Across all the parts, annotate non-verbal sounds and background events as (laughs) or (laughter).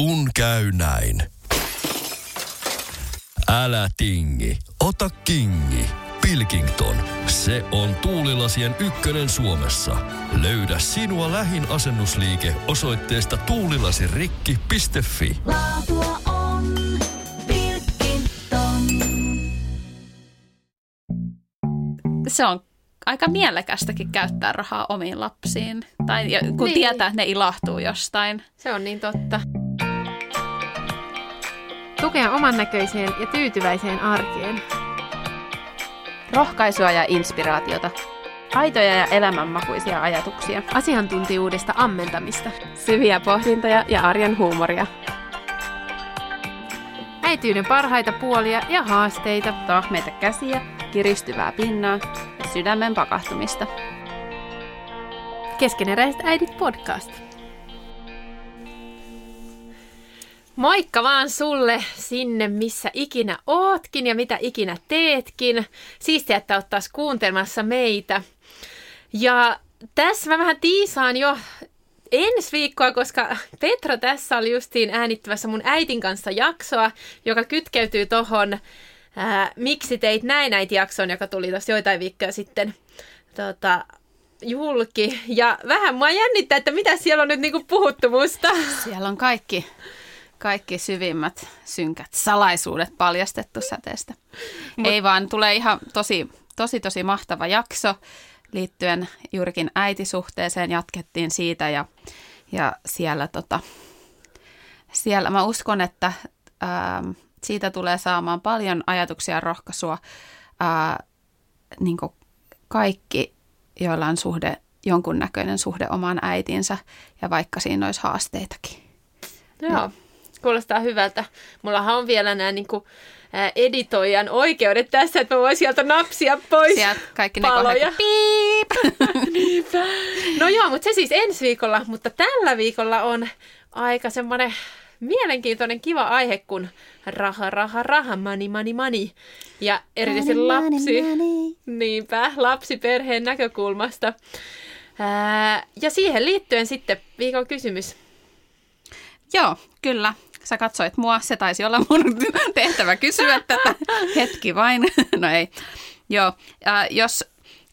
Kun käy näin. Älä tingi, ota kingi. Pilkington, se on tuulilasien ykkönen Suomessa. Löydä sinua lähin asennusliike osoitteesta tuulilasirikki.fi. Laatua on Pilkington. Se on aika mielekästäkin käyttää rahaa omiin lapsiin. Tai kun niin. tietää, että ne ilahtuu jostain. Se on niin totta. Tukea oman näköiseen ja tyytyväiseen arkeen. Rohkaisua ja inspiraatiota. Aitoja ja elämänmakuisia ajatuksia. Asiantuntijuudesta ammentamista. Syviä pohdintoja ja arjen huumoria. Äityyden parhaita puolia ja haasteita. Tahmeita käsiä, kiristyvää pinnaa ja sydämen pakahtumista. Keskeneräiset äidit podcast. Moikka vaan sulle sinne, missä ikinä ootkin ja mitä ikinä teetkin. Siistiä, että oot taas kuuntelemassa meitä. Ja tässä mä vähän tiisaan jo ensi viikkoa, koska Petra tässä oli justiin äänittävässä mun äitin kanssa jaksoa, joka kytkeytyy tohon ää, Miksi teit näin äiti jaksoon, joka tuli tuossa joitain viikkoja sitten tota, julki. Ja vähän mua jännittää, että mitä siellä on nyt niinku puhuttu musta. Siellä on kaikki, kaikki syvimmät synkät salaisuudet paljastettu säteestä. Ei vaan, tulee ihan tosi, tosi, tosi mahtava jakso liittyen juurikin äitisuhteeseen. Jatkettiin siitä ja, ja siellä, tota, siellä mä uskon, että ää, siitä tulee saamaan paljon ajatuksia ja rohkaisua ää, niin kaikki, joilla on suhde, jonkunnäköinen suhde omaan äitinsä ja vaikka siinä olisi haasteitakin. Joo, kuulostaa hyvältä. Mullahan on vielä nämä niinku, ää, editoijan oikeudet tässä, että mä voin sieltä napsia pois Sieltä kaikki ne paloja. kohdat, piip! (laughs) Niinpä. No joo, mutta se siis ensi viikolla, mutta tällä viikolla on aika semmoinen mielenkiintoinen kiva aihe, kun raha, raha, raha, money, money, money. Ja erityisesti lapsi, niinpä, lapsiperheen näkökulmasta. Ää, ja siihen liittyen sitten viikon kysymys. Joo, kyllä. Sä katsoit mua, se taisi olla mun (laughs) tehtävä kysyä tätä. Hetki vain. (laughs) No ei. Joo, äh, jos,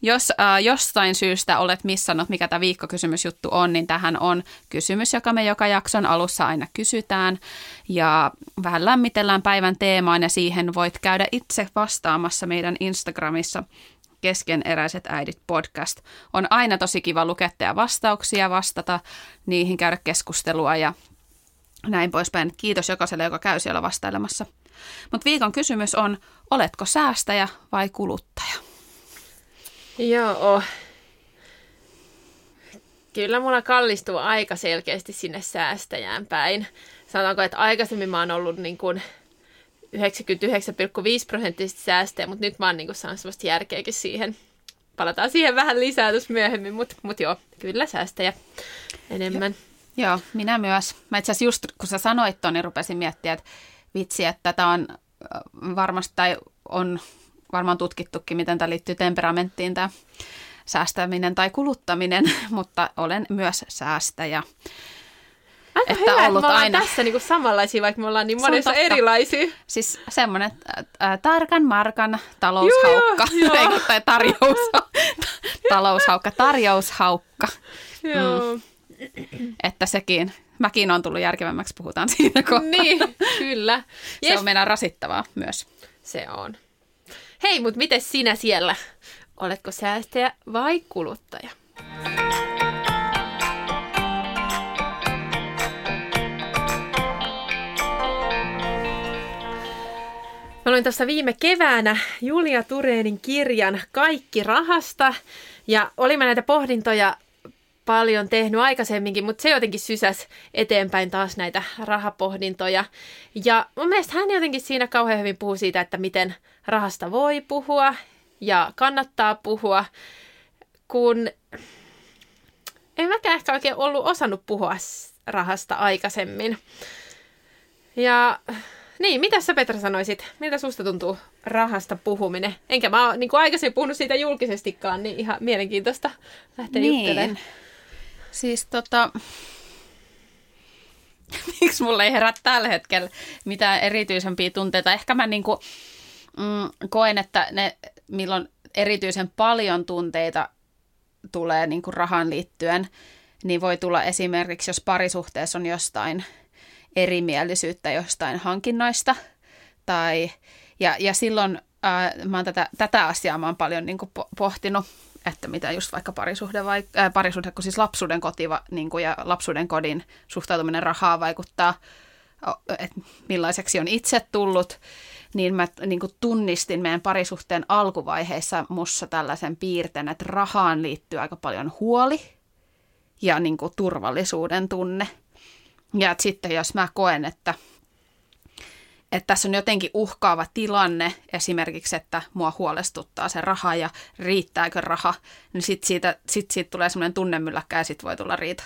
jos äh, jostain syystä olet missannut, mikä tämä viikkokysymysjuttu on, niin tähän on kysymys, joka me joka jakson alussa aina kysytään. Ja vähän lämmitellään päivän teemaan ja siihen voit käydä itse vastaamassa meidän Instagramissa Keskeneräiset äidit podcast. On aina tosi kiva lukea teidän vastauksia, vastata niihin, käydä keskustelua ja näin poispäin. Kiitos jokaiselle, joka käy siellä vastailemassa. Mutta viikon kysymys on, oletko säästäjä vai kuluttaja? Joo. Kyllä mulla kallistuu aika selkeästi sinne säästäjään päin. Sanotaanko, että aikaisemmin mä oon ollut niin kuin 99,5 prosenttisesti säästäjä, mutta nyt mä oon niin kuin saanut sellaista järkeäkin siihen. Palataan siihen vähän lisää myöhemmin, mutta mut joo, kyllä säästäjä enemmän. Joo, minä myös. Mä itse asiassa just kun sä sanoit ton, niin rupesin miettiä, että vitsi, että tämä on äh, varmasti, tai on varmaan tutkittukin, miten tämä liittyy temperamenttiin, tämä säästäminen tai kuluttaminen, (laughs) mutta olen myös säästäjä. Aika Että hyvä, ollut että me aina. tässä niin samanlaisia, vaikka me ollaan niin monessa erilaisia. Siis semmoinen äh, tarkan markan taloushaukka, Joo, joo, joo. Tai tarjous, taloushaukka, tarjoushaukka, Joo. Että sekin, mäkin on tullut järkevämmäksi, puhutaan siitä kohta. Niin, kyllä. (laughs) Se Jes, on meidän rasittavaa myös. Se on. Hei, mutta miten sinä siellä? Oletko säästäjä vai kuluttaja? Mä luin tuossa viime keväänä Julia Tureenin kirjan Kaikki rahasta. Ja olimme näitä pohdintoja paljon tehnyt aikaisemminkin, mutta se jotenkin sysäs eteenpäin taas näitä rahapohdintoja. Ja mun mielestä hän jotenkin siinä kauhean hyvin puhuu siitä, että miten rahasta voi puhua ja kannattaa puhua, kun en mäkään ehkä oikein ollut osannut puhua rahasta aikaisemmin. Ja niin, mitä sä Petra sanoisit? Miltä susta tuntuu rahasta puhuminen? Enkä mä ole niin kuin aikaisemmin puhunut siitä julkisestikaan, niin ihan mielenkiintoista lähteä juttelemaan. Siis tota, (laughs) miksi mulle ei herää tällä hetkellä mitään erityisempiä tunteita. Ehkä mä niin kuin, mm, koen, että ne, milloin erityisen paljon tunteita tulee niin kuin rahan liittyen, niin voi tulla esimerkiksi, jos parisuhteessa on jostain erimielisyyttä jostain hankinnoista. Tai, ja, ja silloin ää, mä oon tätä, tätä asiaa mä oon paljon niin kuin pohtinut, että mitä just vaikka parisuhde, vai, ää, parisuhde kun siis lapsuuden koti niin kuin, ja lapsuuden kodin suhtautuminen rahaa vaikuttaa, että millaiseksi on itse tullut, niin mä niin kuin tunnistin meidän parisuhteen alkuvaiheessa mussa tällaisen piirteen, että rahaan liittyy aika paljon huoli ja niin kuin turvallisuuden tunne. Ja että sitten jos mä koen, että, että tässä on jotenkin uhkaava tilanne, esimerkiksi, että mua huolestuttaa se raha ja riittääkö raha, niin sitten siitä, sit siitä tulee semmoinen tunnemylläkkä ja sitten voi tulla riita.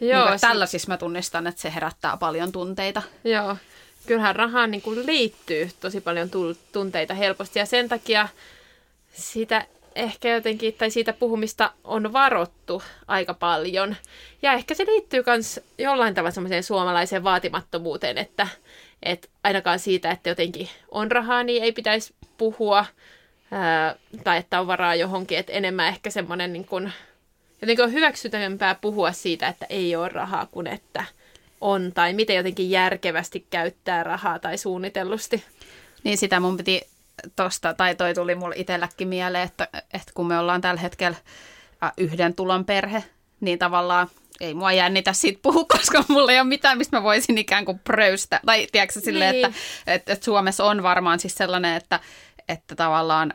Joo, niin tällä siis mä tunnistan, että se herättää paljon tunteita. Joo, kyllähän rahaan niin kuin liittyy tosi paljon tunteita helposti ja sen takia sitä ehkä jotenkin, tai siitä puhumista on varottu aika paljon. Ja ehkä se liittyy myös jollain tavalla semmoiseen suomalaiseen vaatimattomuuteen, että, että ainakaan siitä, että jotenkin on rahaa, niin ei pitäisi puhua, ää, tai että on varaa johonkin, että enemmän ehkä semmoinen niin kuin, jotenkin on hyväksytävämpää puhua siitä, että ei ole rahaa, kuin että on, tai miten jotenkin järkevästi käyttää rahaa tai suunnitellusti. Niin sitä mun piti tosta, tai toi tuli mulle itselläkin mieleen, että, että kun me ollaan tällä hetkellä yhden tulon perhe, niin tavallaan ei mua jännitä siitä puhua, (laughs) koska mulla ei ole mitään, mistä mä voisin ikään kuin pröystä. Tai tiedätkö silleen, niin. että, että, että Suomessa on varmaan siis sellainen, että, että tavallaan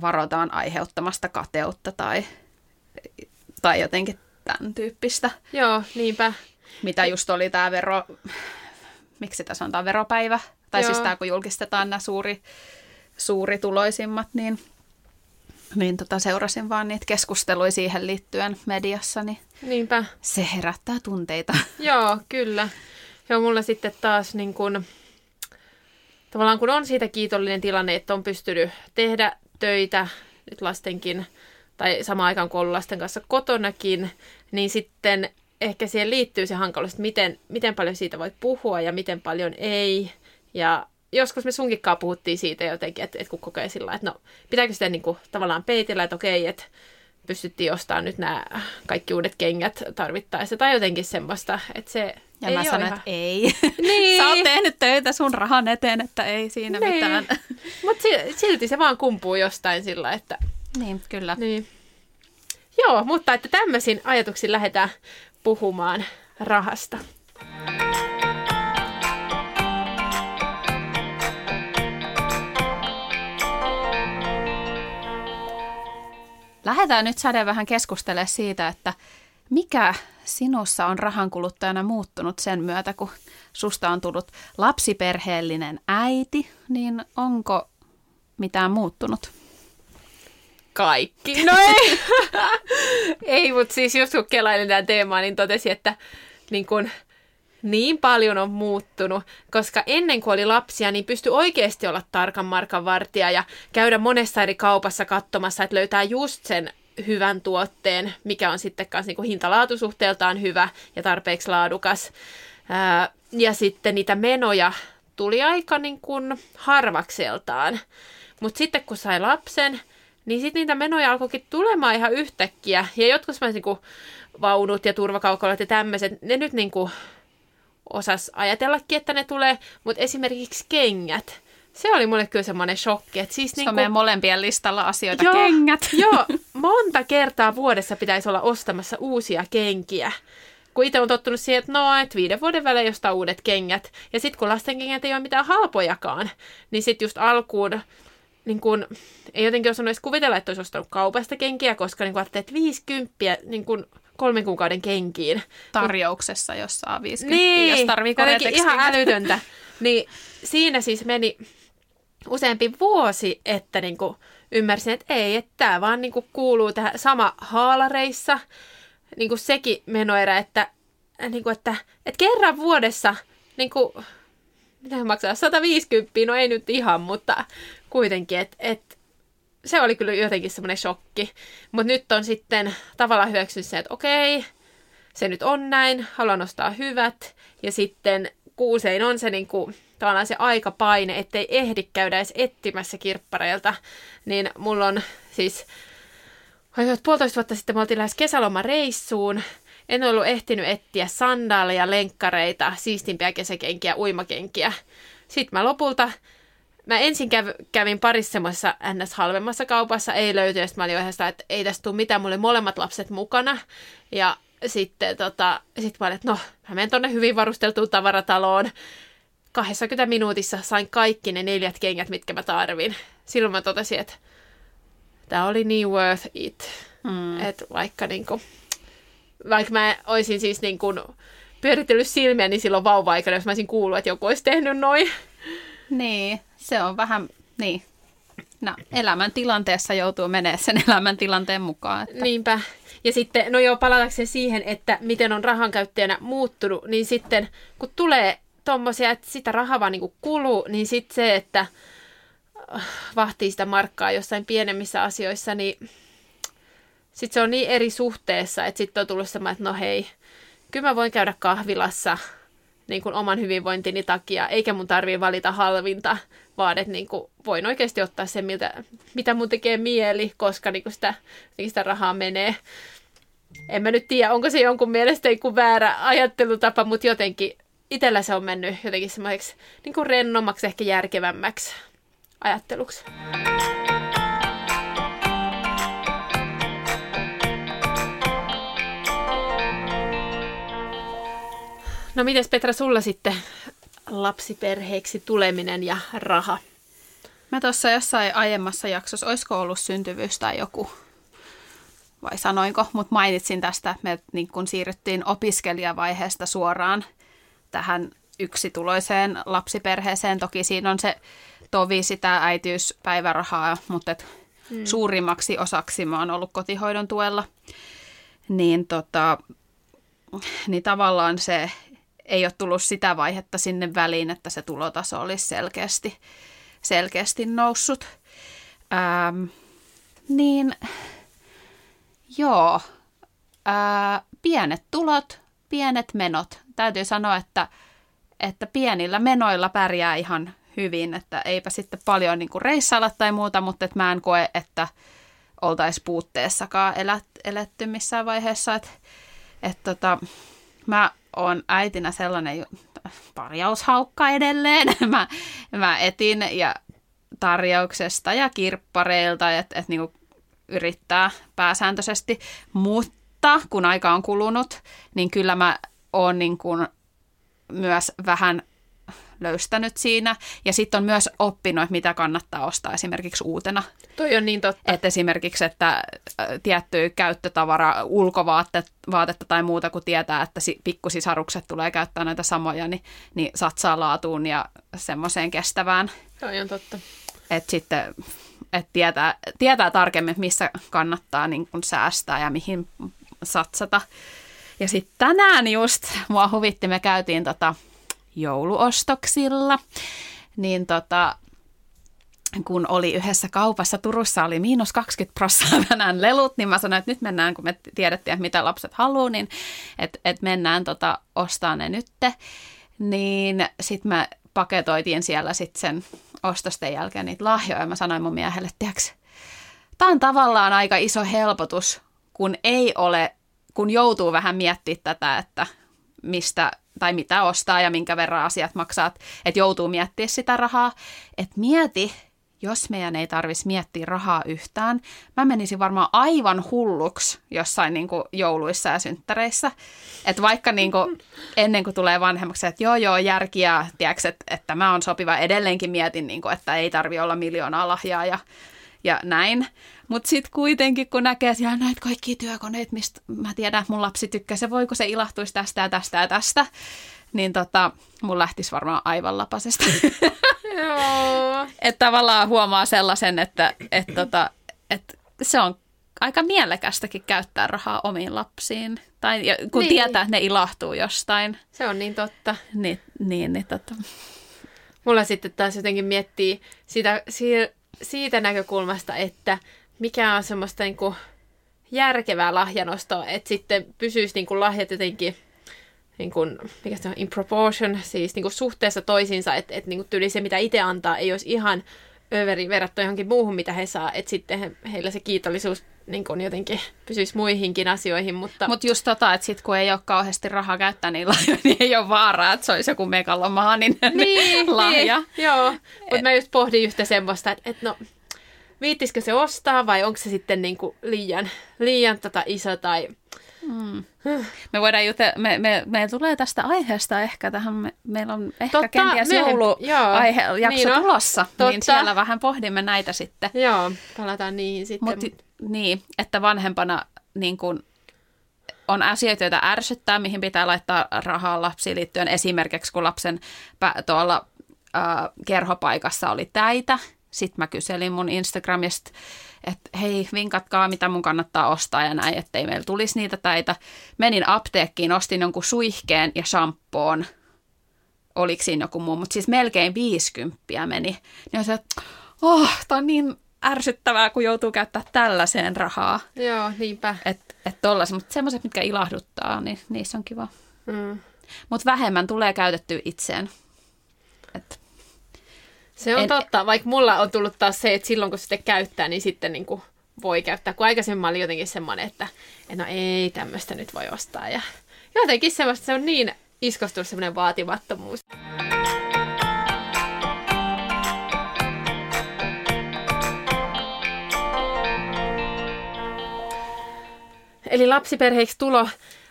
varotaan aiheuttamasta kateutta tai, tai jotenkin tämän tyyppistä. Joo, niinpä. Mitä just oli tämä vero, miksi sitä sanotaan veropäivä, tai siis Joo. siis tämä kun julkistetaan nämä suuri suurituloisimmat, niin, niin tota, seurasin vaan niitä keskusteluja siihen liittyen mediassa, niin Niinpä. se herättää tunteita. (laughs) Joo, kyllä. Joo, mulla sitten taas niin kun, tavallaan kun on siitä kiitollinen tilanne, että on pystynyt tehdä töitä nyt lastenkin, tai samaan aikaan kuin lasten kanssa kotonakin, niin sitten ehkä siihen liittyy se hankaluus, että miten, miten paljon siitä voi puhua ja miten paljon ei. Ja joskus me sunkikkaa puhuttiin siitä jotenkin, että, että kun kokee sillä että no pitääkö sitä niin kuin, tavallaan peitellä, että okei, että pystyttiin ostamaan nyt nämä kaikki uudet kengät tarvittaessa tai jotenkin semmoista, että se ja ei mä sanoin, ihan... että ei. Niin. (laughs) Sä oot tehnyt töitä sun rahan eteen, että ei siinä niin. mitään. Mutta silti se vaan kumpuu jostain sillä, että... Niin, kyllä. Niin. Joo, mutta että tämmöisiin ajatuksiin lähdetään puhumaan rahasta. Lähdetään nyt Sade vähän keskustelemaan siitä, että mikä sinussa on rahankuluttajana muuttunut sen myötä, kun susta on tullut lapsiperheellinen äiti, niin onko mitään muuttunut? Kaikki. No ei, (laughs) ei mutta siis just kun kelailin tämän teemaa, niin totesin, että niin kun, niin paljon on muuttunut, koska ennen kuin oli lapsia, niin pystyi oikeasti olla tarkan markan vartija ja käydä monessa eri kaupassa katsomassa, että löytää just sen hyvän tuotteen, mikä on sitten kanssa niin hintalaatusuhteeltaan hyvä ja tarpeeksi laadukas. Ja sitten niitä menoja tuli aika niin kuin harvakseltaan. Mutta sitten kun sai lapsen, niin sitten niitä menoja alkoikin tulemaan ihan yhtäkkiä. Ja jotkut niin kuin vaunut ja turvakaukolat ja tämmöiset, ne nyt niin kuin osas ajatellakin, että ne tulee, mutta esimerkiksi kengät, se oli mulle kyllä semmoinen shokki. Että siis se niin on meidän molempien listalla asioita, joo, kengät. Joo, (laughs) monta kertaa vuodessa pitäisi olla ostamassa uusia kenkiä. Kun itse on tottunut siihen, että no, että viiden vuoden välein jostain uudet kengät. Ja sitten kun lasten kengät ei ole mitään halpojakaan, niin sitten just alkuun niin kun, ei jotenkin osannut edes kuvitella, että olisi ostanut kaupasta kenkiä, koska niin ajattelin, että 50 niin kun kolmen kuukauden kenkiin. Tarjouksessa, jos saa 50, niin, jos tarvii ihan älytöntä. niin siinä siis meni useampi vuosi, että niin kuin ymmärsin, että ei, että tämä vaan niin kuin kuuluu tähän sama haalareissa. Niin kuin sekin menoerä, että, niin kuin, että, että kerran vuodessa niin kuin, mitä maksaa, 150, no ei nyt ihan, mutta kuitenkin, että, että se oli kyllä jotenkin semmoinen shokki. Mutta nyt on sitten tavallaan hyväksynyt se, että okei, se nyt on näin, haluan ostaa hyvät. Ja sitten kuusein on se niin kuin, tavallaan se aikapaine, ettei ehdi käydä edes etsimässä kirppareilta. Niin mulla on siis, puolitoista vuotta sitten me oltiin lähes kesälomareissuun. En ollut ehtinyt etsiä sandaaleja, lenkkareita, siistimpiä kesäkenkiä, uimakenkiä. Sitten mä lopulta mä ensin käv, kävin parissa semmoisessa ns. halvemmassa kaupassa, ei löyty, ja mä olin yhdessä, että ei tästä tule mitään, mulla oli molemmat lapset mukana. Ja sitten tota, sit mä olin, että no, mä menen tonne hyvin varusteltuun tavarataloon. 20 minuutissa sain kaikki ne neljät kengät, mitkä mä tarvin. Silloin mä totesin, että tämä oli niin worth it. Mm. Että vaikka niinku, vaikka mä olisin siis niinku pyöritellyt silmiä, niin silloin vauva-aikana, jos mä olisin kuullut, että joku olisi tehnyt noin. Niin, se on vähän, niin. No, elämäntilanteessa joutuu menemään sen elämäntilanteen mukaan. Että... Niinpä. Ja sitten, no joo, palatakseni siihen, että miten on rahan käyttäjänä muuttunut, niin sitten kun tulee tommosia, että sitä rahaa vaan niin kuluu, niin sitten se, että äh, vahtii sitä markkaa jossain pienemmissä asioissa, niin sitten se on niin eri suhteessa, että sitten on tullut semmoinen, että no hei, kyllä mä voin käydä kahvilassa niin kuin oman hyvinvointini takia, eikä mun tarvii valita halvinta, vaan että niin kuin voin oikeasti ottaa sen, miltä, mitä mun tekee mieli, koska niin kuin sitä, niin sitä rahaa menee. En mä nyt tiedä, onko se jonkun mielestä joku väärä ajattelutapa, mutta jotenkin itsellä se on mennyt jotenkin semmoiseksi niin kuin rennommaksi, ehkä järkevämmäksi ajatteluksi. No mites Petra sulla sitten lapsiperheeksi tuleminen ja raha? Mä tuossa jossain aiemmassa jaksossa, olisiko ollut syntyvyys tai joku, vai sanoinko, mutta mainitsin tästä, että me niin kun siirryttiin opiskelijavaiheesta suoraan tähän yksituloiseen lapsiperheeseen. Toki siinä on se tovi sitä äitiyspäivärahaa, mutta et hmm. suurimmaksi osaksi mä oon ollut kotihoidon tuella. Niin, tota, niin tavallaan se ei ole tullut sitä vaihetta sinne väliin, että se tulotaso olisi selkeästi, selkeästi noussut. Ähm, niin joo, äh, pienet tulot, pienet menot. Täytyy sanoa, että, että pienillä menoilla pärjää ihan hyvin, että eipä sitten paljon niin reissailla tai muuta, mutta että mä en koe, että oltaisiin puutteessakaan eletty missään vaiheessa. Että, että tota, mä on äitinä sellainen parjaushaukka edelleen. (laughs) mä, mä etin ja tarjouksesta ja kirppareilta, että et niinku yrittää pääsääntöisesti, mutta kun aika on kulunut, niin kyllä mä oon niinku myös vähän löystänyt siinä. Ja sitten on myös oppinut, että mitä kannattaa ostaa esimerkiksi uutena. Toi on niin totta. Että esimerkiksi, että äh, tietty käyttötavara, ulkovaatetta tai muuta, kun tietää, että pikkusisarukset tulee käyttää näitä samoja, niin, niin satsaa laatuun ja semmoiseen kestävään. Toi on totta. Että sitten että tietää, tietää tarkemmin, missä kannattaa niin kun säästää ja mihin satsata. Ja sitten tänään just mua huvitti, me käytiin tota, jouluostoksilla, niin tota, kun oli yhdessä kaupassa, Turussa oli miinus 20 prosenttia tänään lelut, niin mä sanoin, että nyt mennään, kun me tiedettiin, että mitä lapset haluaa, niin että et mennään tota, ostaa ne nytte. Niin sitten me paketoitiin siellä sitten sen ostosten jälkeen niitä lahjoja. Mä sanoin mun miehelle, että tämä on tavallaan aika iso helpotus, kun ei ole, kun joutuu vähän miettimään tätä, että mistä tai mitä ostaa ja minkä verran asiat maksaa, että joutuu miettimään sitä rahaa. Että mieti, jos meidän ei tarvitsisi miettiä rahaa yhtään, mä menisin varmaan aivan hulluksi jossain niin kuin jouluissa ja synttäreissä. Että vaikka niin kuin, ennen kuin tulee vanhemmaksi, että joo joo järkiä, tiedätkö, että, että mä on sopiva, edelleenkin mietin, niin kuin, että ei tarvi olla miljoonaa lahjaa ja, ja näin. Mutta sitten kuitenkin, kun näkee siellä näitä kaikki työkoneet, mistä mä tiedän, että mun lapsi tykkää, se voiko se ilahtuisi tästä ja tästä ja tästä, niin tota, mun lähtisi varmaan aivan lapasesta. (laughs) Että tavallaan huomaa sellaisen, että et tota, et se on aika mielekästäkin käyttää rahaa omiin lapsiin. Tai kun niin. tietää, että ne ilahtuu jostain. Se on niin totta. Niin, niin, niin tota. Mulla sitten taas jotenkin miettii sitä, siitä näkökulmasta, että mikä on semmoista niin kuin järkevää lahjanostoa, että sitten pysyisi niin kuin lahjat jotenkin niin kuin, mikä se on, in proportion, siis niin kuin suhteessa toisiinsa, että, että niin kuin tyyli se, mitä itse antaa, ei olisi ihan överi verrattuna johonkin muuhun, mitä he saa, että sitten he, heillä se kiitollisuus niin kuin jotenkin pysyisi muihinkin asioihin. Mutta Mutta just tota, että sit kun ei ole kauheasti rahaa käyttää niin lahjoja, (laughs) niin ei ole vaaraa, että se olisi joku megalomaaninen niin, (laughs) lahja. Niin, joo, mutta mä just pohdin yhtä semmoista, että, että no, viittisikö se ostaa vai onko se sitten niin kuin liian, liian tota iso tai... Mm. Me voidaan jutella, me, me, me tulee tästä aiheesta ehkä tähän, me, meillä on ehkä Totta, kenties myöhemmin, jouluaihe, joo, jakso niin on. tulossa, Totta. niin siellä vähän pohdimme näitä sitten. Joo, palataan niihin sitten. Mut, niin, että vanhempana niin kun, on asioita, joita ärsyttää, mihin pitää laittaa rahaa lapsiin liittyen. Esimerkiksi kun lapsen pä- tuolla äh, kerhopaikassa oli täitä, sitten mä kyselin mun Instagramista, että hei, vinkatkaa, mitä mun kannattaa ostaa ja näin, ettei meillä tulisi niitä täitä. Menin apteekkiin, ostin jonkun suihkeen ja shampoon. Oliko siinä joku muu, mutta siis melkein 50 meni. Niin on se, että oh, tää on niin ärsyttävää, kun joutuu käyttää tällaiseen rahaa. Joo, niinpä. Että et tollas, mutta semmoiset, mitkä ilahduttaa, niin niissä on kiva. Mm. Mutta vähemmän tulee käytetty itseen. Se on En- totta, vaikka mulla on tullut taas se, että silloin kun sitä käyttää, niin sitten niin kuin voi käyttää. Kun aikaisemmin mä olin jotenkin semmoinen, että, että no ei tämmöistä nyt voi ostaa. Ja jotenkin semmoista, se on niin iskostunut semmoinen vaatimattomuus. Eli lapsiperheiksi tulo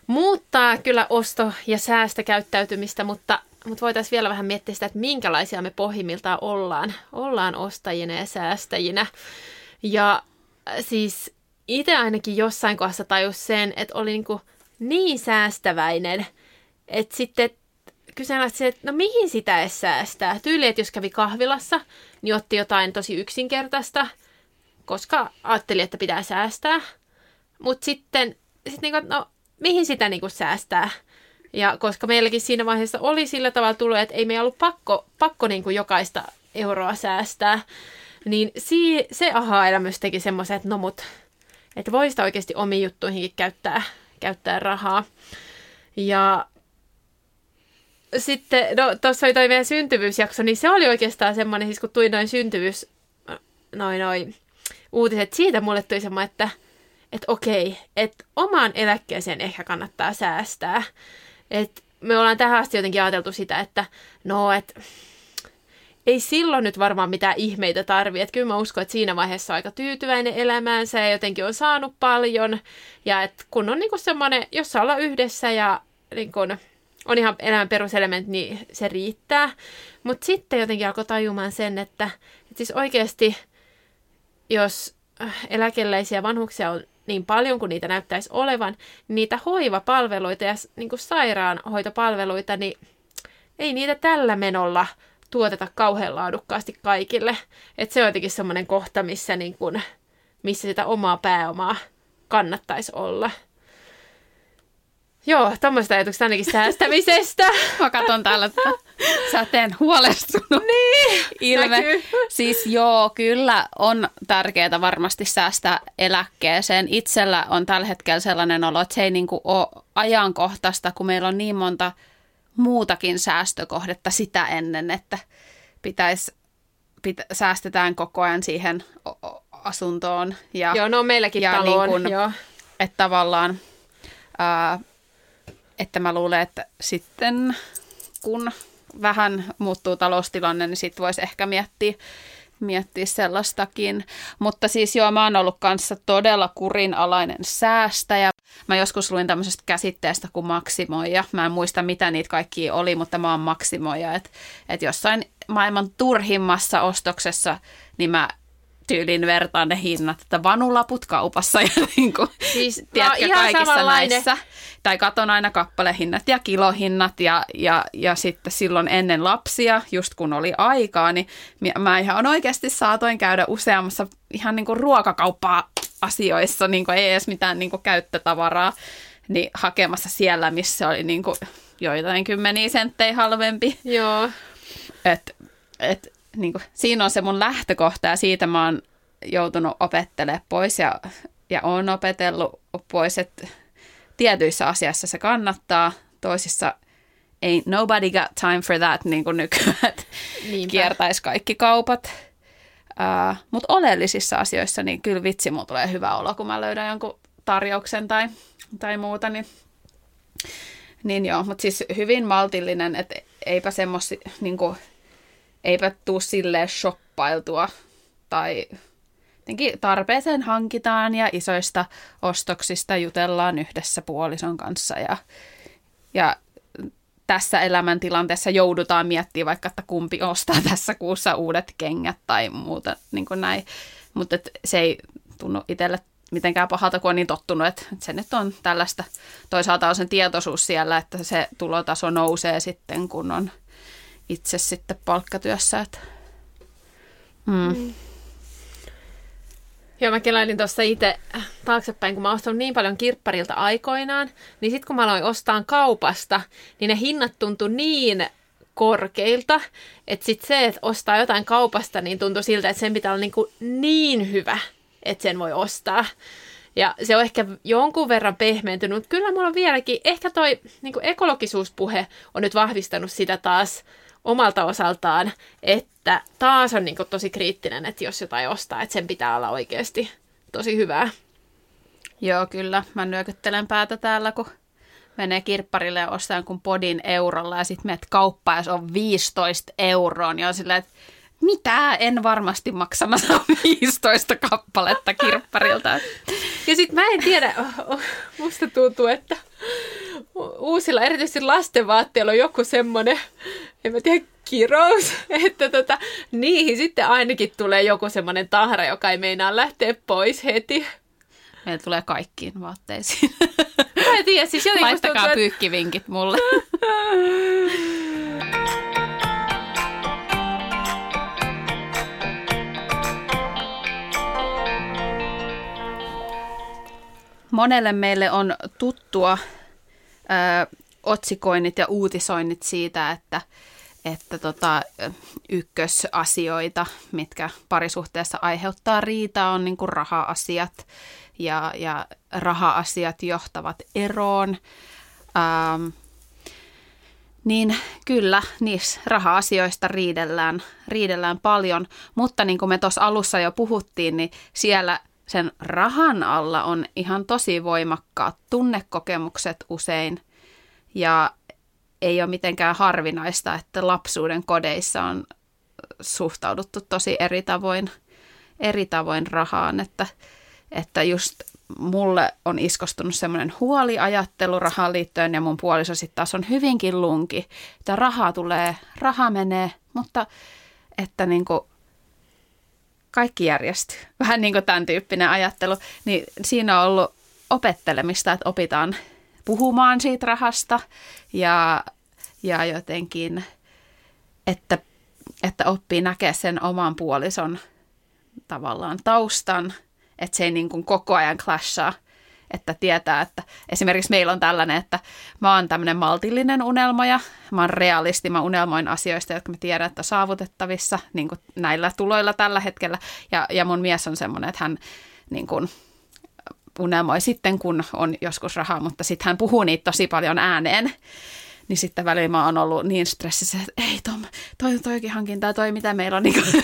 muuttaa kyllä osto- ja säästökäyttäytymistä, mutta, mutta voitaisiin vielä vähän miettiä sitä, että minkälaisia me pohjimmiltaan ollaan. Ollaan ostajina ja säästäjinä. Ja äh, siis itse ainakin jossain kohdassa tajus sen, että oli niin, kuin niin säästäväinen, että sitten kyseenalaisti se, että no mihin sitä edes säästää. Tyyli, että jos kävi kahvilassa, niin otti jotain tosi yksinkertaista, koska ajatteli, että pitää säästää. Mutta sitten, sit niinku, että no, mihin sitä niinku säästää? Ja koska meilläkin siinä vaiheessa oli sillä tavalla tullut, että ei meillä ollut pakko, pakko niinku jokaista euroa säästää, niin si- se aha-elämys teki semmoisen, että no mut, että voi sitä oikeasti omiin juttuihinkin käyttää, käyttää rahaa. Ja sitten, no tuossa oli toi meidän syntyvyysjakso, niin se oli oikeastaan semmoinen, siis kun tuli noin syntyvyys, noin noin uutiset, siitä mulle tuli semmoinen, että että okei, että omaan eläkkeeseen ehkä kannattaa säästää. Et me ollaan tähän asti jotenkin ajateltu sitä, että no, että ei silloin nyt varmaan mitään ihmeitä tarvii. Että kyllä mä uskon, että siinä vaiheessa on aika tyytyväinen elämäänsä ja jotenkin on saanut paljon. Ja että kun on niinku semmoinen, jos saa olla yhdessä ja niinku, on ihan elämän peruselementti, niin se riittää. Mutta sitten jotenkin alkoi tajumaan sen, että, että siis oikeasti, jos äh, eläkeläisiä vanhuksia on niin paljon kuin niitä näyttäisi olevan, niitä hoivapalveluita ja niin kuin sairaanhoitopalveluita, niin ei niitä tällä menolla tuoteta kauhean laadukkaasti kaikille. Et se on jotenkin semmoinen kohta, missä, niin kuin, missä sitä omaa pääomaa kannattaisi olla. Joo, tuommoista ajatuksista ainakin säästämisestä. (laughs) mä katson täällä, että sä teen huolestunut (laughs) niin, ilme. näkyy. Siis joo, kyllä on tärkeää varmasti säästää eläkkeeseen. Itsellä on tällä hetkellä sellainen olo, että se ei niinku ole ajankohtaista, kun meillä on niin monta muutakin säästökohdetta sitä ennen, että pitäisi, pitä, säästetään koko ajan siihen asuntoon. Ja, Joo, no meilläkin ja taloon. niin kun- joo. että tavallaan, ää, että mä luulen, että sitten kun vähän muuttuu taloustilanne, niin sitten voisi ehkä miettiä, miettiä sellaistakin. Mutta siis joo, mä oon ollut kanssa todella kurinalainen säästäjä. Mä joskus luin tämmöisestä käsitteestä kuin maksimoija. Mä en muista, mitä niitä kaikki oli, mutta mä oon maksimoija. Että et jossain maailman turhimmassa ostoksessa, niin mä tyylin vertaan ne hinnat, että vanulaput kaupassa ja (laughs) niin kuin, Siis, tiedätkö, no, ihan kaikissa samanlainen. näissä. Tai katon aina kappalehinnat ja kilohinnat ja, ja, ja sitten silloin ennen lapsia, just kun oli aikaa, niin mä ihan oikeasti saatoin käydä useammassa ihan niin kuin ruokakauppaa asioissa, niin kuin ei edes mitään niin kuin käyttötavaraa, niin hakemassa siellä, missä oli niin kuin joitain kymmeniä senttejä halvempi. Joo. Et, et, niin kuin, siinä on se mun lähtökohta ja siitä mä oon joutunut opettelemaan pois ja ja on opetellut pois, että tietyissä asiassa se kannattaa, toisissa ei. Nobody got time for that, niin kuin nykyään, kiertäisi kaikki kaupat. Uh, Mutta oleellisissa asioissa, niin kyllä vitsi, mulla tulee hyvä olo, kun mä löydän jonkun tarjouksen tai, tai muuta, niin, niin joo, mutta siis hyvin maltillinen, että eipä semmoisi, niin kuin, eipä tuu silleen shoppailtua tai tarpeeseen hankitaan ja isoista ostoksista jutellaan yhdessä puolison kanssa ja, ja tässä elämäntilanteessa joudutaan miettimään vaikka, että kumpi ostaa (laughs) tässä kuussa uudet kengät tai muuta niin kuin näin. Mutta se ei tunnu itselle mitenkään pahalta, kun on niin tottunut, että se nyt on tällaista. Toisaalta on sen tietoisuus siellä, että se tulotaso nousee sitten, kun on itse sitten palkkatyössä. Että, mm. Mm. Joo, mä kelailin tuossa itse taaksepäin, kun mä oon niin paljon kirpparilta aikoinaan, niin sitten kun mä aloin ostaa kaupasta, niin ne hinnat tuntui niin korkeilta, että sitten se, että ostaa jotain kaupasta, niin tuntui siltä, että sen pitää olla niin, kuin niin hyvä, että sen voi ostaa. Ja se on ehkä jonkun verran pehmeentynyt, mutta kyllä mulla on vieläkin, ehkä toi niin ekologisuuspuhe on nyt vahvistanut sitä taas omalta osaltaan, että taas on niin kuin tosi kriittinen, että jos jotain ostaa, että sen pitää olla oikeasti tosi hyvää. Joo, kyllä. Mä nyökyttelen päätä täällä, kun menee kirpparille ja ostaa kun podin eurolla ja sitten menet kauppaan ja se on 15 euroa, niin on silleen, että mitä? En varmasti maksa, mä saan 15 kappaletta kirpparilta. Ja sitten mä en tiedä, musta tuntuu, että uusilla, erityisesti lastenvaatteilla on joku semmoinen, en mä tiedä, kirous, (laughs) että tota, niihin sitten ainakin tulee joku semmoinen tahra, joka ei meinaa lähteä pois heti. Meillä tulee kaikkiin vaatteisiin. Mä en tiedä, siis jotenkin Laittakaa tuntuu, pyykkivinkit mulle. Monelle meille on tuttua ö, otsikoinnit ja uutisoinnit siitä, että, että tota, ykkösasioita, mitkä parisuhteessa aiheuttaa riitaa, on niin kuin raha-asiat ja, ja raha-asiat johtavat eroon. Ähm, niin kyllä, niissä raha-asioista riidellään, riidellään paljon, mutta niin kuin me tuossa alussa jo puhuttiin, niin siellä sen rahan alla on ihan tosi voimakkaat tunnekokemukset usein ja ei ole mitenkään harvinaista, että lapsuuden kodeissa on suhtauduttu tosi eri tavoin, eri tavoin rahaan, että, että just mulle on iskostunut semmoinen huoliajattelu rahaan liittyen ja mun puoliso sitten taas on hyvinkin lunki, että rahaa tulee, raha menee, mutta että niin kuin kaikki järjestyy. (laughs) Vähän niin kuin tämän tyyppinen ajattelu. Niin siinä on ollut opettelemista, että opitaan puhumaan siitä rahasta ja, ja jotenkin, että, että oppii näkeä sen oman puolison tavallaan taustan, että se ei niin kuin koko ajan clashaa että tietää, että esimerkiksi meillä on tällainen, että mä oon tämmöinen maltillinen unelmoja, mä oon realisti, mä unelmoin asioista, jotka mä tiedän, että saavutettavissa niin kuin näillä tuloilla tällä hetkellä, ja, ja mun mies on semmoinen, että hän niin kuin, unelmoi sitten, kun on joskus rahaa, mutta sitten hän puhuu niitä tosi paljon ääneen. Niin sitten välillä mä oon ollut niin stressissä, että ei Tom, toi, toikin hankinta, toi mitä meillä on. Niin kuin, (laughs)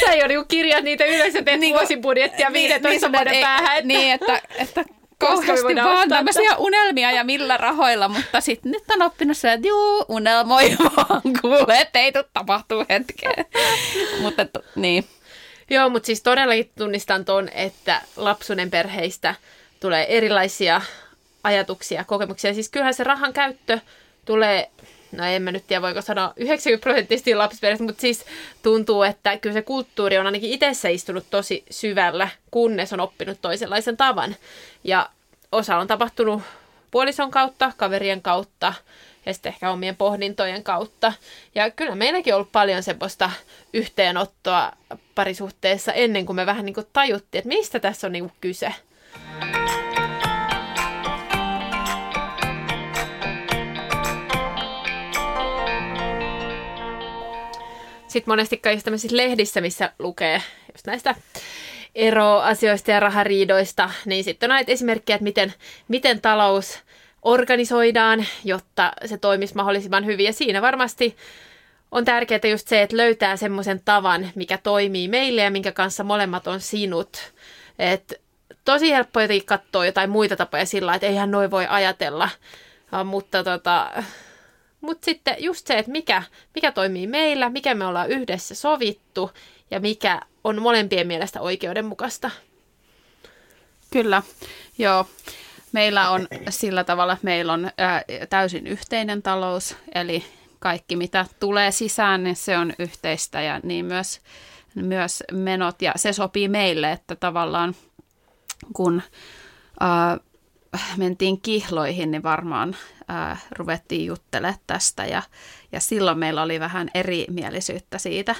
Sä jo niinku kirjat niitä ja teet niin, vuosibudjettia 15 niin, vuoden ei, päähän. Että... Niin, että, että (laughs) kauheasti vaan tämmöisiä unelmia ja millä rahoilla, mutta sitten nyt on oppinut se, että juu, unelmoi (laughs) vaan, kuule, että ei tule tapahtuu hetkeen. mutta niin. Joo, mutta siis todellakin tunnistan ton, että lapsuuden perheistä tulee erilaisia ajatuksia, kokemuksia. Siis kyllähän se rahan käyttö tulee no en mä nyt tiedä voiko sanoa 90 prosenttisesti lapsiperheestä, mutta siis tuntuu, että kyllä se kulttuuri on ainakin itsessä istunut tosi syvällä, kunnes on oppinut toisenlaisen tavan. Ja osa on tapahtunut puolison kautta, kaverien kautta ja sitten ehkä omien pohdintojen kautta. Ja kyllä meilläkin on ollut paljon semmoista yhteenottoa parisuhteessa ennen kuin me vähän niin kuin tajuttiin, että mistä tässä on niin kuin kyse. Sitten monesti kaikissa tämmöisissä lehdissä, missä lukee just näistä eroasioista ja rahariidoista, niin sitten on näitä esimerkkejä, että miten, miten talous organisoidaan, jotta se toimisi mahdollisimman hyvin. Ja siinä varmasti on tärkeää just se, että löytää semmoisen tavan, mikä toimii meille ja minkä kanssa molemmat on sinut. Et tosi helppo jotenkin katsoa jotain muita tapoja sillä että eihän noin voi ajatella. Mutta tota, mut sitten just se, että mikä, mikä toimii meillä, mikä me ollaan yhdessä sovittu ja mikä on molempien mielestä oikeudenmukaista. Kyllä, joo. Meillä on sillä tavalla, että meillä on ää, täysin yhteinen talous, eli kaikki mitä tulee sisään, niin se on yhteistä ja niin myös, myös menot. Ja se sopii meille, että tavallaan kun ää, mentiin kihloihin, niin varmaan ää, ruvettiin juttelemaan tästä ja, ja silloin meillä oli vähän erimielisyyttä siitä.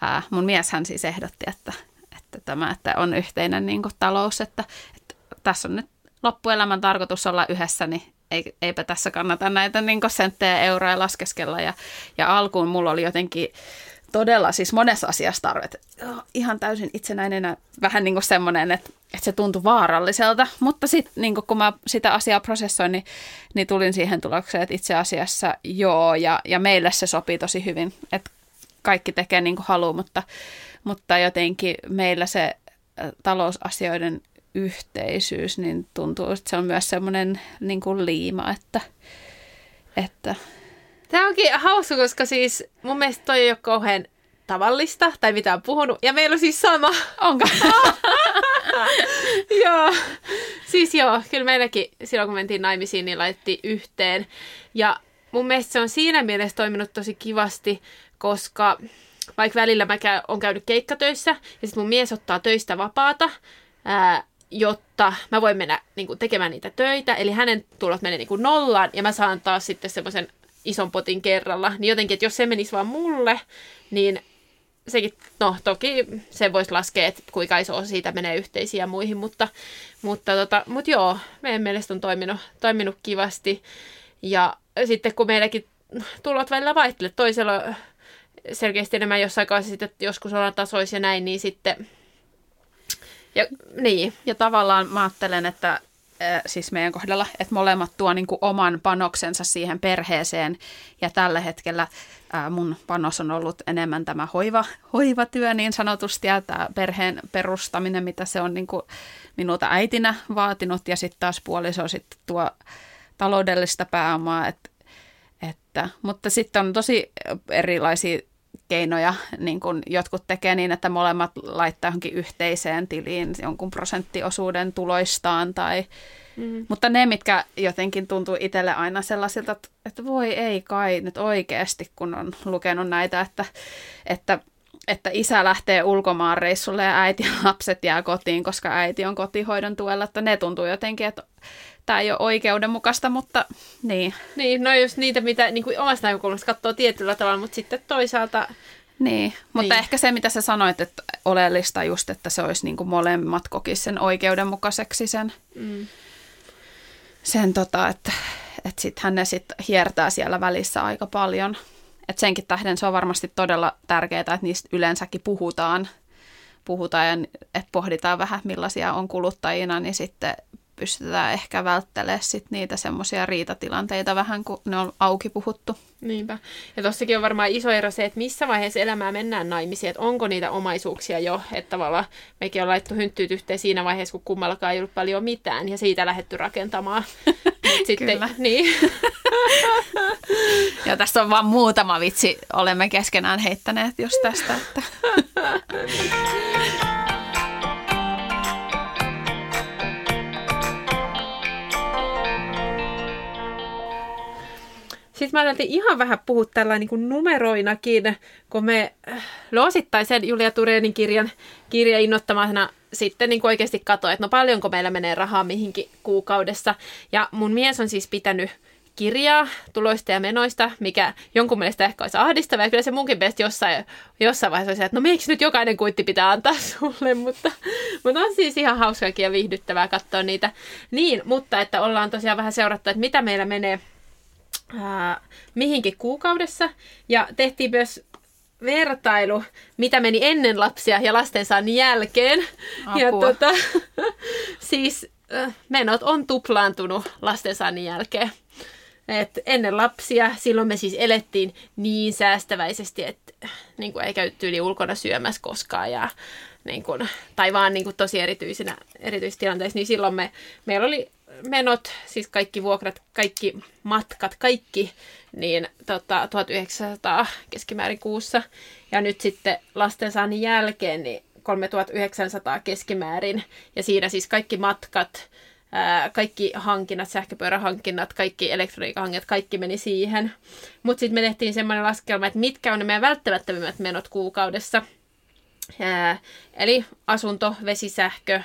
Ää, mun mies hän siis ehdotti, että, että tämä että on yhteinen niin kuin, talous, että, että tässä on nyt loppuelämän tarkoitus olla yhdessä, niin ei, eipä tässä kannata näitä niin senttejä euroja laskeskella. Ja, ja alkuun mulla oli jotenkin todella siis monessa asiassa tarve, ihan täysin itsenäinen vähän niin kuin semmoinen, että, että se tuntui vaaralliselta, mutta sitten niin kun mä sitä asiaa prosessoin, niin, niin tulin siihen tulokseen, että itse asiassa joo, ja, ja meille se sopii tosi hyvin, että kaikki tekee niin kuin haluaa, mutta, mutta jotenkin meillä se talousasioiden yhteisyys, niin tuntuu, että se on myös semmoinen niin kuin liima, että, että... Tämä onkin hauska, koska siis mun mielestä toi ei ole kauhean tavallista tai mitä on puhunut. Ja meillä on siis sama. Onko? (laughs) joo. Siis joo, kyllä meilläkin silloin kun mentiin naimisiin, niin laitettiin yhteen. Ja mun mielestä se on siinä mielessä toiminut tosi kivasti, koska vaikka välillä mä käy, on käynyt keikkatöissä ja sitten mun mies ottaa töistä vapaata, ää, jotta mä voin mennä niin kuin, tekemään niitä töitä. Eli hänen tulot menee niin kuin, nollaan ja mä saan taas sitten semmoisen ison potin kerralla. Niin jotenkin, että jos se menisi vaan mulle, niin sekin, no toki se voisi laskea, että kuinka iso osa siitä menee yhteisiä ja muihin, mutta, mutta, tota, mutta joo, meidän mielestä on toiminut, toiminut kivasti. Ja sitten kun meilläkin tulot välillä vaihtelee, toisella selkeästi enemmän jossain kanssa sitten joskus ollaan tasoisia näin, niin sitten ja, niin. ja tavallaan mä ajattelen, että siis meidän kohdalla, että molemmat tuo niin kuin oman panoksensa siihen perheeseen. Ja tällä hetkellä ää, mun panos on ollut enemmän tämä hoiva, hoivatyö niin sanotusti ja tämä perheen perustaminen, mitä se on niin kuin minulta äitinä vaatinut. Ja sitten taas puoliso sitten tuo taloudellista pääomaa. Et, että, mutta sitten on tosi erilaisia keinoja, niin kun jotkut tekee niin, että molemmat laittaa johonkin yhteiseen tiliin jonkun prosenttiosuuden tuloistaan. Tai, mm. Mutta ne, mitkä jotenkin tuntuu itselle aina sellaisilta, että, että voi ei kai nyt oikeasti, kun on lukenut näitä, että, että että isä lähtee ulkomaan reissulle ja äiti ja lapset jää kotiin, koska äiti on kotihoidon tuella, että ne tuntuu jotenkin, että tämä ei ole oikeudenmukaista, mutta niin. Niin, no jos niitä, mitä niin kuin omasta näkökulmasta katsoo tietyllä tavalla, mutta sitten toisaalta... Niin, mutta niin. ehkä se, mitä sä sanoit, että oleellista just, että se olisi niin kuin molemmat kokis sen oikeudenmukaiseksi sen, mm. sen tota, että, että sittenhän ne sit hiertää siellä välissä aika paljon. Että senkin tähden se on varmasti todella tärkeää, että niistä yleensäkin puhutaan, puhutaan ja että pohditaan vähän millaisia on kuluttajina, niin sitten pystytään ehkä välttelemään sit niitä semmoisia riitatilanteita vähän, kun ne on auki puhuttu. Niinpä. Ja tossakin on varmaan iso ero se, että missä vaiheessa elämää mennään naimisiin, että onko niitä omaisuuksia jo, että tavallaan mekin on laittu hynttyyt yhteen siinä vaiheessa, kun kummallakaan ei ollut paljon mitään, ja siitä lähetty rakentamaan. (laughs) sitten, Kyllä. Niin. (laughs) ja tässä on vain muutama vitsi, olemme keskenään heittäneet just tästä. Että. (laughs) Sitten mä ajattelin ihan vähän puhua tällä niin kuin numeroinakin, kun me no osittain sen Julia Turenin kirjan kirja innottamana sitten niin kuin oikeasti katsoin, että no paljonko meillä menee rahaa mihinkin kuukaudessa. Ja mun mies on siis pitänyt kirjaa tuloista ja menoista, mikä jonkun mielestä ehkä olisi ahdistavaa. Ja kyllä se munkin mielestä jossain, jossain vaiheessa olisi, että no miksi nyt jokainen kuitti pitää antaa sulle, mutta, mutta on siis ihan hauskaakin ja viihdyttävää katsoa niitä. Niin, mutta että ollaan tosiaan vähän seurattu, että mitä meillä menee ää, mihinkin kuukaudessa. Ja tehtiin myös vertailu, mitä meni ennen lapsia ja lastensaannin jälkeen. Apua. Ja tota, (laughs) siis menot on tuplaantunut lastensaannin jälkeen. Et ennen lapsia, silloin me siis elettiin niin säästäväisesti, että niin kuin ei käyty yli ulkona syömässä koskaan. Ja, niin kuin, tai vaan niin kuin tosi erityisinä, erityistilanteissa, niin silloin me, meillä oli menot, siis kaikki vuokrat, kaikki matkat, kaikki, niin tota, 1900 keskimäärin kuussa. Ja nyt sitten lastensaannin jälkeen niin 3900 keskimäärin. Ja siinä siis kaikki matkat, kaikki hankinnat, sähköpyörähankinnat, kaikki elektroniikkahankinnat, kaikki meni siihen. Mutta sitten me tehtiin semmoinen laskelma, että mitkä on ne meidän välttämättömimmät menot kuukaudessa. Ää, eli asunto, vesisähkö, lainan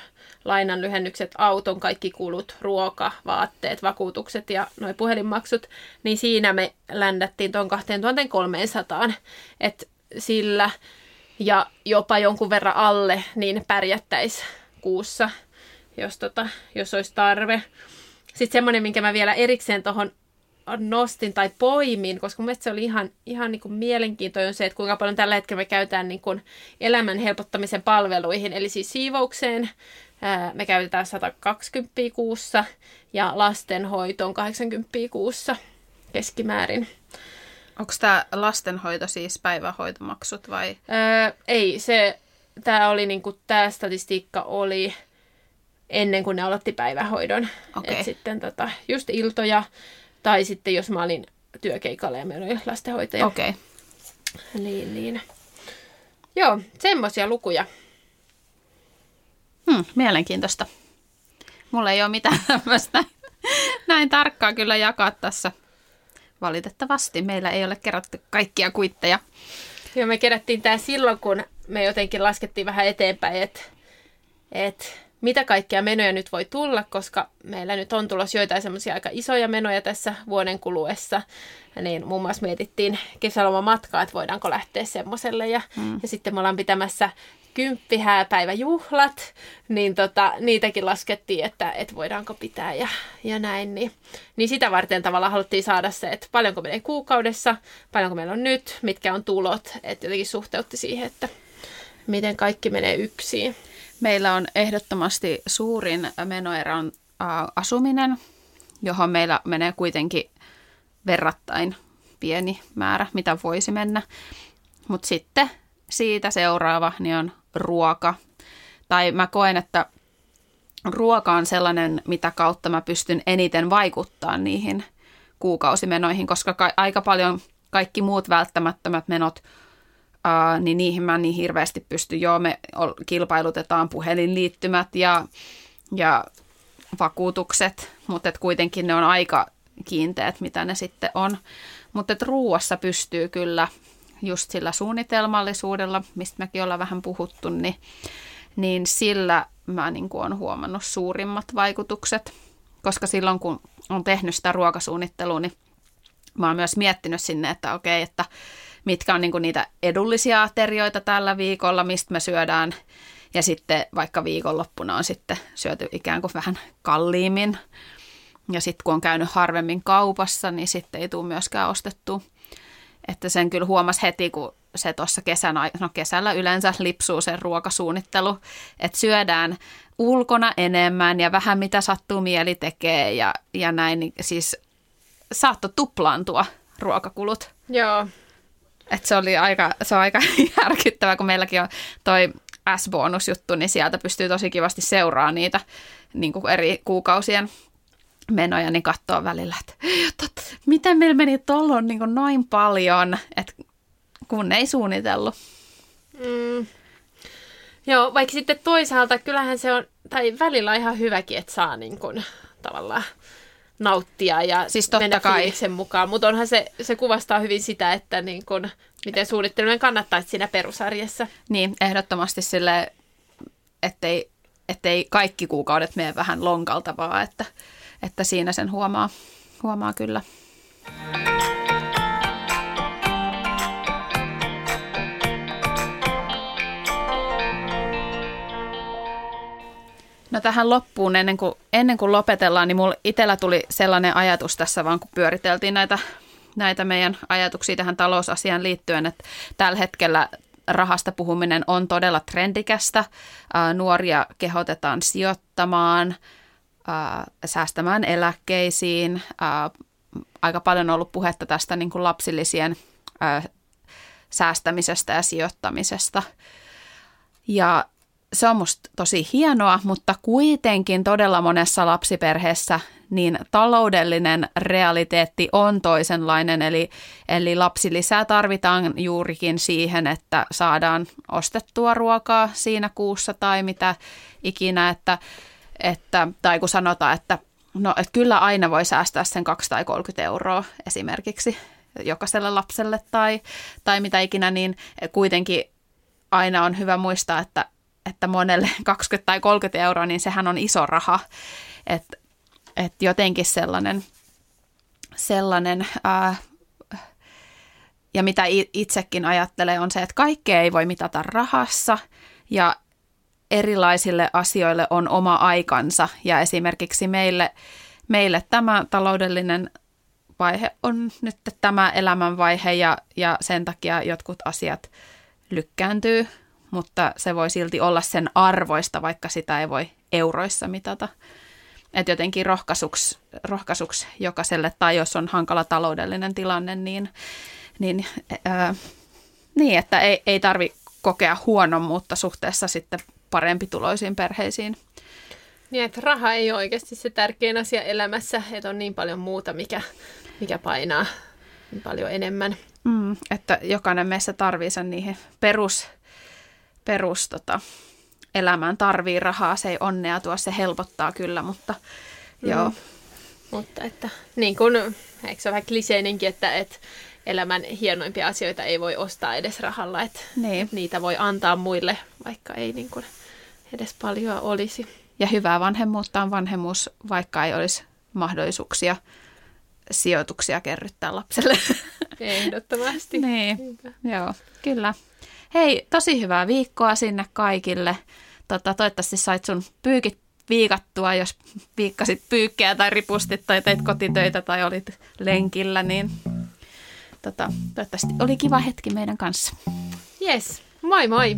lyhennykset, auton kaikki kulut, ruoka, vaatteet, vakuutukset ja noin puhelinmaksut, niin siinä me ländättiin tuon 2300, että sillä ja jopa jonkun verran alle, niin pärjättäisiin kuussa, jos, tota, jos olisi tarve. Sitten semmoinen, minkä mä vielä erikseen tuohon nostin tai poimin, koska mun se oli ihan, ihan niin kuin mielenkiintoinen se, että kuinka paljon tällä hetkellä me käytetään niin kuin elämän helpottamisen palveluihin, eli siis siivoukseen, me käytetään 120 kuussa ja lastenhoitoon 80 kuussa keskimäärin. Onko tämä lastenhoito siis päivähoitomaksut vai? Öö, ei, se, tämä oli niinku, tämä statistiikka oli ennen kuin ne aloitti päivähoidon. Okei. Et sitten tota, just iltoja, tai sitten jos mä olin työkeikalle ja meillä oli lastenhoitaja. Okei. Okay. Niin, niin. Joo, semmoisia lukuja. Hmm, mielenkiintoista. Mulla ei ole mitään (laughs) tämmöistä näin tarkkaa kyllä jakaa tässä. Valitettavasti meillä ei ole kerätty kaikkia kuitteja. Joo, me kerättiin tämä silloin, kun me jotenkin laskettiin vähän eteenpäin, että et mitä kaikkia menoja nyt voi tulla, koska meillä nyt on tulossa joitain semmoisia aika isoja menoja tässä vuoden kuluessa. Niin muun muassa mietittiin kesälomamatkaa, että voidaanko lähteä semmoiselle. Ja, mm. ja sitten me ollaan pitämässä kymppihääpäiväjuhlat, niin tota, niitäkin laskettiin, että, että voidaanko pitää ja, ja näin. Niin, niin sitä varten tavallaan haluttiin saada se, että paljonko menee kuukaudessa, paljonko meillä on nyt, mitkä on tulot, että jotenkin suhteutti siihen, että miten kaikki menee yksin. Meillä on ehdottomasti suurin menoerä on asuminen, johon meillä menee kuitenkin verrattain pieni määrä, mitä voisi mennä. Mutta sitten siitä seuraava niin on ruoka. Tai mä koen, että ruoka on sellainen, mitä kautta mä pystyn eniten vaikuttaa niihin kuukausimenoihin, koska ka- aika paljon kaikki muut välttämättömät menot, ää, niin niihin mä niin hirveästi pysty. Joo, me kilpailutetaan puhelinliittymät ja, ja vakuutukset, mutta et kuitenkin ne on aika kiinteät, mitä ne sitten on. Mutta ruuassa pystyy kyllä just sillä suunnitelmallisuudella, mistä mekin ollaan vähän puhuttu, niin, niin sillä mä niin kuin olen huomannut suurimmat vaikutukset. Koska silloin, kun on tehnyt sitä ruokasuunnittelua, niin mä oon myös miettinyt sinne, että okei, että mitkä on niin kuin niitä edullisia aterioita tällä viikolla, mistä me syödään. Ja sitten vaikka viikonloppuna on sitten syöty ikään kuin vähän kalliimmin. Ja sitten kun on käynyt harvemmin kaupassa, niin sitten ei tule myöskään ostettua että sen kyllä huomasi heti, kun se tuossa kesän, no kesällä yleensä lipsuu sen ruokasuunnittelu, että syödään ulkona enemmän ja vähän mitä sattuu mieli tekee ja, ja näin, niin siis saattoi tuplaantua ruokakulut. Joo. Et se oli aika, se on aika (laughs) järkyttävää, kun meilläkin on toi S-bonusjuttu, niin sieltä pystyy tosi kivasti seuraamaan niitä niin kuin eri kuukausien menoja, niin katsoo välillä, että tot, miten meillä meni tuolloin niin noin paljon, että kun ei suunnitellut. Mm. Joo, vaikka sitten toisaalta kyllähän se on, tai välillä on ihan hyväkin, että saa niin kuin, tavallaan nauttia ja siis totta mennä kai. sen mukaan. Mutta onhan se, se kuvastaa hyvin sitä, että niin kun, miten suunnitteleminen kannattaa siinä perusarjessa. Niin, ehdottomasti sille, ettei, ettei kaikki kuukaudet mene vähän lonkalta, vaan että että siinä sen huomaa, huomaa kyllä. No tähän loppuun, ennen kuin, ennen kuin lopetellaan, niin mulla itsellä tuli sellainen ajatus tässä vaan, kun pyöriteltiin näitä näitä meidän ajatuksia tähän talousasiaan liittyen, että tällä hetkellä rahasta puhuminen on todella trendikästä. Nuoria kehotetaan sijoittamaan, säästämään eläkkeisiin. Aika paljon on ollut puhetta tästä niin kuin lapsillisien säästämisestä ja sijoittamisesta. Ja se on musta tosi hienoa, mutta kuitenkin todella monessa lapsiperheessä niin taloudellinen realiteetti on toisenlainen, eli, eli lapsilisää tarvitaan juurikin siihen, että saadaan ostettua ruokaa siinä kuussa tai mitä ikinä, että, että tai kun sanotaan, että no, että kyllä aina voi säästää sen 2 tai 30 euroa esimerkiksi jokaiselle lapselle tai, tai mitä ikinä, niin kuitenkin aina on hyvä muistaa, että, että monelle (laughs) 20 tai 30 euroa, niin sehän on iso raha. Että et jotenkin sellainen, sellainen ää, ja mitä itsekin ajattelee on se, että kaikkea ei voi mitata rahassa ja erilaisille asioille on oma aikansa ja esimerkiksi meille, meille tämä taloudellinen vaihe on nyt tämä elämänvaihe ja, ja sen takia jotkut asiat lykkääntyy, mutta se voi silti olla sen arvoista, vaikka sitä ei voi euroissa mitata. Että jotenkin rohkaisuksi, rohkaisuksi jokaiselle, tai jos on hankala taloudellinen tilanne, niin, niin, ää, niin että ei, ei tarvi kokea huonommuutta suhteessa sitten parempi tuloisiin perheisiin. Niin, että raha ei ole oikeasti se tärkein asia elämässä, että on niin paljon muuta, mikä, mikä painaa niin paljon enemmän. Mm, että jokainen meistä tarvii sen niihin perus, perus tota, elämään tarvii rahaa, se ei onnea tuo, se helpottaa kyllä, mutta mm. joo. Mutta että niin kuin, eikö se ole vähän kliseinenkin, että, että elämän hienoimpia asioita ei voi ostaa edes rahalla, että, niin. että niitä voi antaa muille, vaikka ei niin kuin edes paljon olisi. Ja hyvää vanhemmuutta on vanhemmuus, vaikka ei olisi mahdollisuuksia sijoituksia kerryttää lapselle. Ehdottomasti. (laughs) niin, joo, kyllä. Hei, tosi hyvää viikkoa sinne kaikille. Tota, toivottavasti sait sun pyykit viikattua, jos viikkasit pyykkejä tai ripustit tai teit kotitöitä tai olit lenkillä, niin tota, toivottavasti oli kiva hetki meidän kanssa. Yes, moi moi!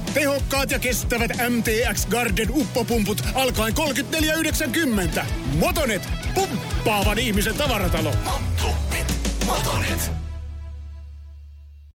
Tehokkaat ja kestävät MTX Garden uppopumput alkaen 34,90. Motonet, pumppaavan ihmisen tavaratalo.